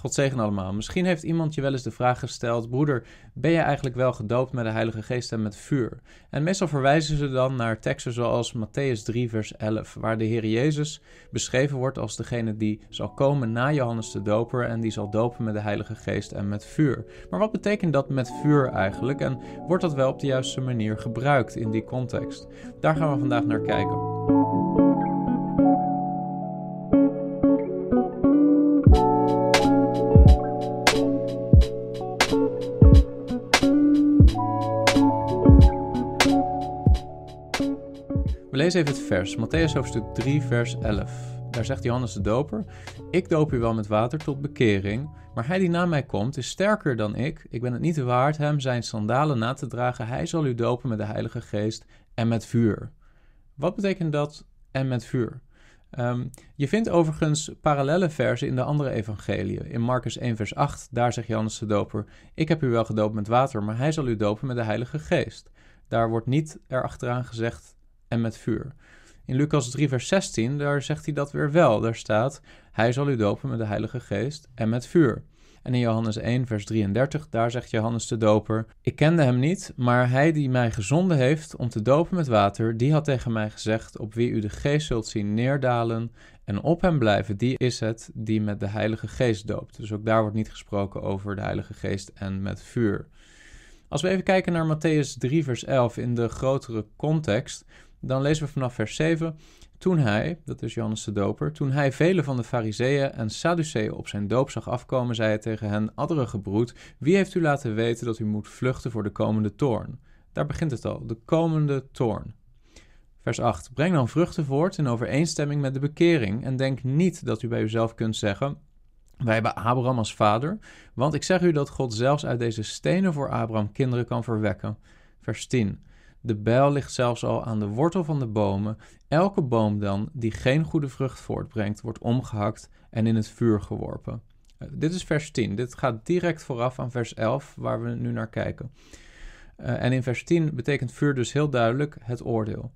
God zegen allemaal. Misschien heeft iemand je wel eens de vraag gesteld: Broeder, ben je eigenlijk wel gedoopt met de Heilige Geest en met vuur? En meestal verwijzen ze dan naar teksten zoals Matthäus 3, vers 11, waar de Heer Jezus beschreven wordt als degene die zal komen na Johannes de Doper en die zal dopen met de Heilige Geest en met vuur. Maar wat betekent dat met vuur eigenlijk en wordt dat wel op de juiste manier gebruikt in die context? Daar gaan we vandaag naar kijken. Lees even het vers. Matthäus hoofdstuk 3, vers 11. Daar zegt Johannes de Doper: Ik doop u wel met water tot bekering, maar hij die na mij komt is sterker dan ik. Ik ben het niet waard hem zijn sandalen na te dragen. Hij zal u dopen met de Heilige Geest en met vuur. Wat betekent dat en met vuur? Ehm, je vindt overigens parallele versen in de andere evangeliën. In Marcus 1, vers 8, daar zegt Johannes de Doper: Ik heb u wel gedoopt met water, maar hij zal u dopen met de Heilige Geest. Daar wordt niet erachteraan gezegd en met vuur. In Lucas 3, vers 16, daar zegt hij dat weer wel. Daar staat: Hij zal u dopen met de Heilige Geest en met vuur. En in Johannes 1, vers 33, daar zegt Johannes de Doper: Ik kende hem niet, maar hij die mij gezonden heeft om te dopen met water, die had tegen mij gezegd: Op wie u de Geest zult zien neerdalen en op hem blijven, die is het die met de Heilige Geest doopt. Dus ook daar wordt niet gesproken over de Heilige Geest en met vuur. Als we even kijken naar Matthäus 3, vers 11 in de grotere context, dan lezen we vanaf vers 7. Toen hij, dat is Johannes de Doper, toen hij vele van de Fariseeën en Sadduceeën op zijn doop zag afkomen, zei hij tegen hen: Adderige broed, wie heeft u laten weten dat u moet vluchten voor de komende toorn? Daar begint het al, de komende toorn. Vers 8. Breng dan vruchten voort in overeenstemming met de bekering en denk niet dat u bij uzelf kunt zeggen: wij hebben Abraham als vader, want ik zeg u dat God zelfs uit deze stenen voor Abraham kinderen kan verwekken. Vers 10. De bijl ligt zelfs al aan de wortel van de bomen. Elke boom dan die geen goede vrucht voortbrengt, wordt omgehakt en in het vuur geworpen. Uh, dit is vers 10. Dit gaat direct vooraf aan vers 11, waar we nu naar kijken. Uh, en in vers 10 betekent vuur dus heel duidelijk het oordeel.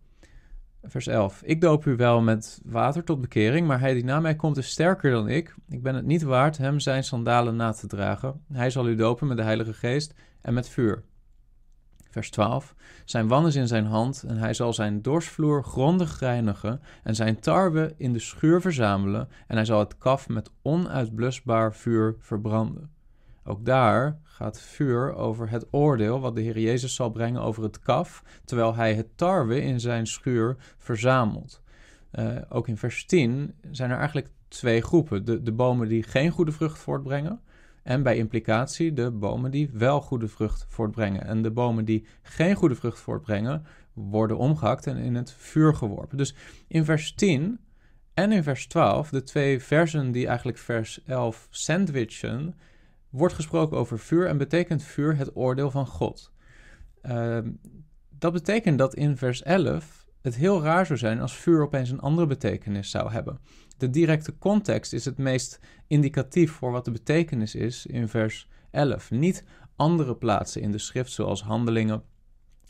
Vers 11. Ik doop u wel met water tot bekering, maar hij die na mij komt is sterker dan ik. Ik ben het niet waard hem zijn sandalen na te dragen. Hij zal u dopen met de Heilige Geest en met vuur. Vers 12. Zijn wan is in zijn hand en hij zal zijn dorsvloer grondig reinigen en zijn tarwe in de schuur verzamelen en hij zal het kaf met onuitblusbaar vuur verbranden. Ook daar gaat vuur over het oordeel wat de Heer Jezus zal brengen over het kaf, terwijl hij het tarwe in zijn schuur verzamelt. Uh, ook in vers 10 zijn er eigenlijk twee groepen. De, de bomen die geen goede vrucht voortbrengen en bij implicatie de bomen die wel goede vrucht voortbrengen. En de bomen die geen goede vrucht voortbrengen, worden omgehakt en in het vuur geworpen. Dus in vers 10 en in vers 12, de twee versen die eigenlijk vers 11 sandwichen, wordt gesproken over vuur en betekent vuur het oordeel van God. Uh, dat betekent dat in vers 11 het heel raar zou zijn als vuur opeens een andere betekenis zou hebben. De directe context is het meest indicatief voor wat de betekenis is in vers 11. Niet andere plaatsen in de schrift, zoals handelingen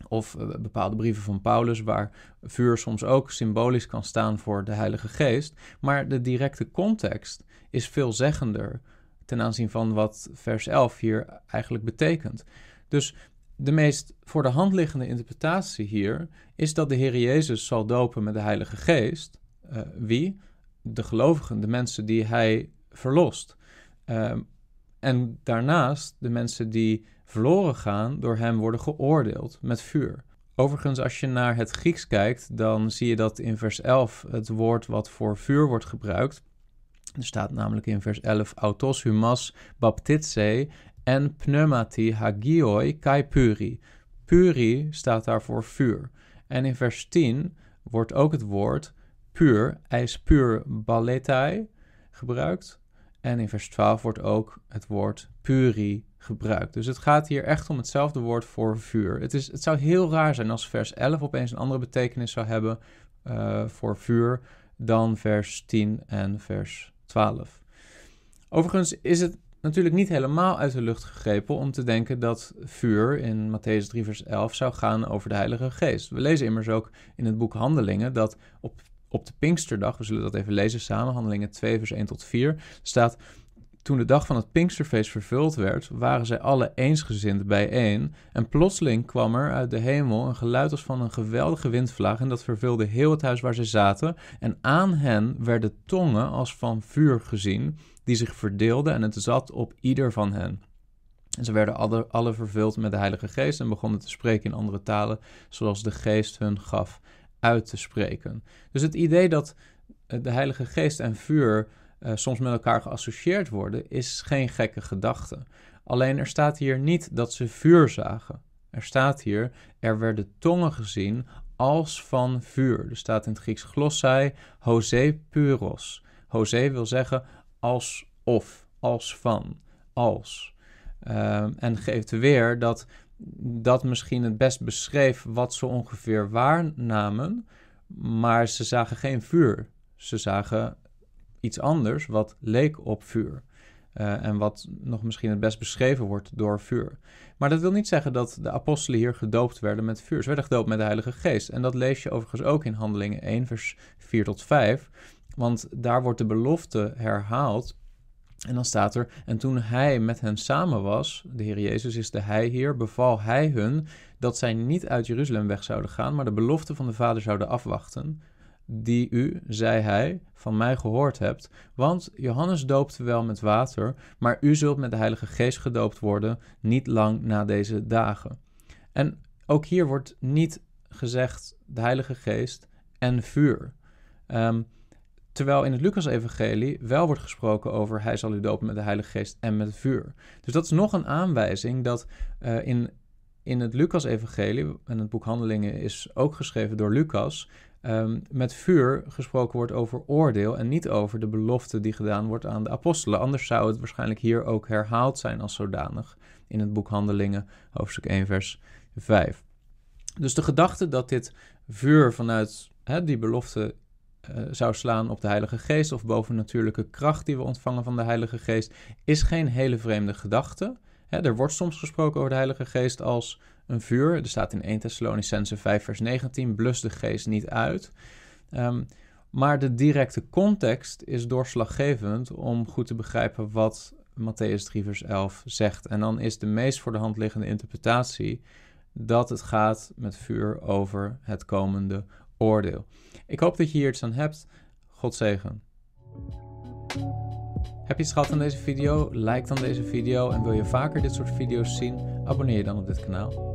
of eh, bepaalde brieven van Paulus, waar vuur soms ook symbolisch kan staan voor de Heilige Geest. Maar de directe context is veelzeggender ten aanzien van wat vers 11 hier eigenlijk betekent. Dus de meest voor de hand liggende interpretatie hier is dat de Heer Jezus zal dopen met de Heilige Geest. Uh, wie? De gelovigen, de mensen die hij verlost. Uh, en daarnaast de mensen die verloren gaan door hem worden geoordeeld met vuur. Overigens, als je naar het Grieks kijkt, dan zie je dat in vers 11 het woord wat voor vuur wordt gebruikt. Er staat namelijk in vers 11: autos humas baptitse en pneumati hagioi kai puri. Puri staat daar voor vuur. En in vers 10 wordt ook het woord puur, eis puur balletai, gebruikt. En in vers 12 wordt ook het woord puri gebruikt. Dus het gaat hier echt om hetzelfde woord voor vuur. Het, is, het zou heel raar zijn als vers 11 opeens een andere betekenis zou hebben uh, voor vuur dan vers 10 en vers 12. Overigens is het natuurlijk niet helemaal uit de lucht gegrepen om te denken dat vuur in Matthäus 3, vers 11 zou gaan over de Heilige Geest. We lezen immers ook in het boek Handelingen dat op, op de Pinksterdag, we zullen dat even lezen samen, Handelingen 2, vers 1 tot 4, staat. toen de dag van het Pinksterfeest vervuld werd, waren zij alle eensgezind bijeen. En plotseling kwam er uit de hemel een geluid als van een geweldige windvlaag. En dat vervulde heel het huis waar zij zaten. En aan hen werden tongen als van vuur gezien, die zich verdeelden. En het zat op ieder van hen. En ze werden alle, alle vervuld met de Heilige Geest en begonnen te spreken in andere talen, zoals de Geest hun gaf uit te spreken. Dus het idee dat de Heilige Geest en vuur uh, soms met elkaar geassocieerd worden, is geen gekke gedachte. Alleen er staat hier niet dat ze vuur zagen. Er staat hier, er werden tongen gezien als van vuur. Er staat in het Grieks glossai, hose puros. Wil zeggen als of, als van, als. Uh, en geeft weer dat dat misschien het best beschreef wat ze ongeveer waarnamen, maar ze zagen geen vuur. Ze zagen iets anders wat leek op vuur. Uh, en wat nog misschien het best beschreven wordt door vuur. Maar dat wil niet zeggen dat de apostelen hier gedoopt werden met vuur. Ze werden gedoopt met de Heilige Geest. En dat lees je overigens ook in Handelingen 1, vers 4 tot 5. Want daar wordt de belofte herhaald. En dan staat er: En toen hij met hen samen was, de Heer Jezus is de Hij hier, beval hij hun dat zij niet uit Jeruzalem weg zouden gaan, maar de belofte van de Vader zouden afwachten die u, zei hij, van mij gehoord hebt. Want Johannes doopte wel met water, maar u zult met de Heilige Geest gedoopt worden, niet lang na deze dagen. En ook hier wordt niet gezegd de Heilige Geest en vuur. Ehm, terwijl in het Lucas-evangelie wel wordt gesproken over hij zal u dopen met de Heilige Geest en met vuur. Dus dat is nog een aanwijzing dat uh, in, in het Lucas-evangelie, en het boek Handelingen is ook geschreven door Lucas, um, met vuur gesproken wordt over oordeel en niet over de belofte die gedaan wordt aan de apostelen. Anders zou het waarschijnlijk hier ook herhaald zijn als zodanig in het boek Handelingen, hoofdstuk 1, vers 5. Dus de gedachte dat dit vuur vanuit die belofte uh, zou slaan op de Heilige Geest of bovennatuurlijke kracht die we ontvangen van de Heilige Geest, is geen hele vreemde gedachte. Er wordt soms gesproken over de Heilige Geest als een vuur. Er staat in 1 Thessalonicense 5 vers 19, blus de geest niet uit. Um, maar de directe context is doorslaggevend om goed te begrijpen wat Matthäus 3 vers 11 zegt. En dan is de meest voor de hand liggende interpretatie dat het gaat met vuur over het komende oordeel. Ik hoop dat je hier iets aan hebt. God zegen. Heb je het gehad aan deze video? Like dan deze video en wil je vaker dit soort video's zien? Abonneer je dan op dit kanaal.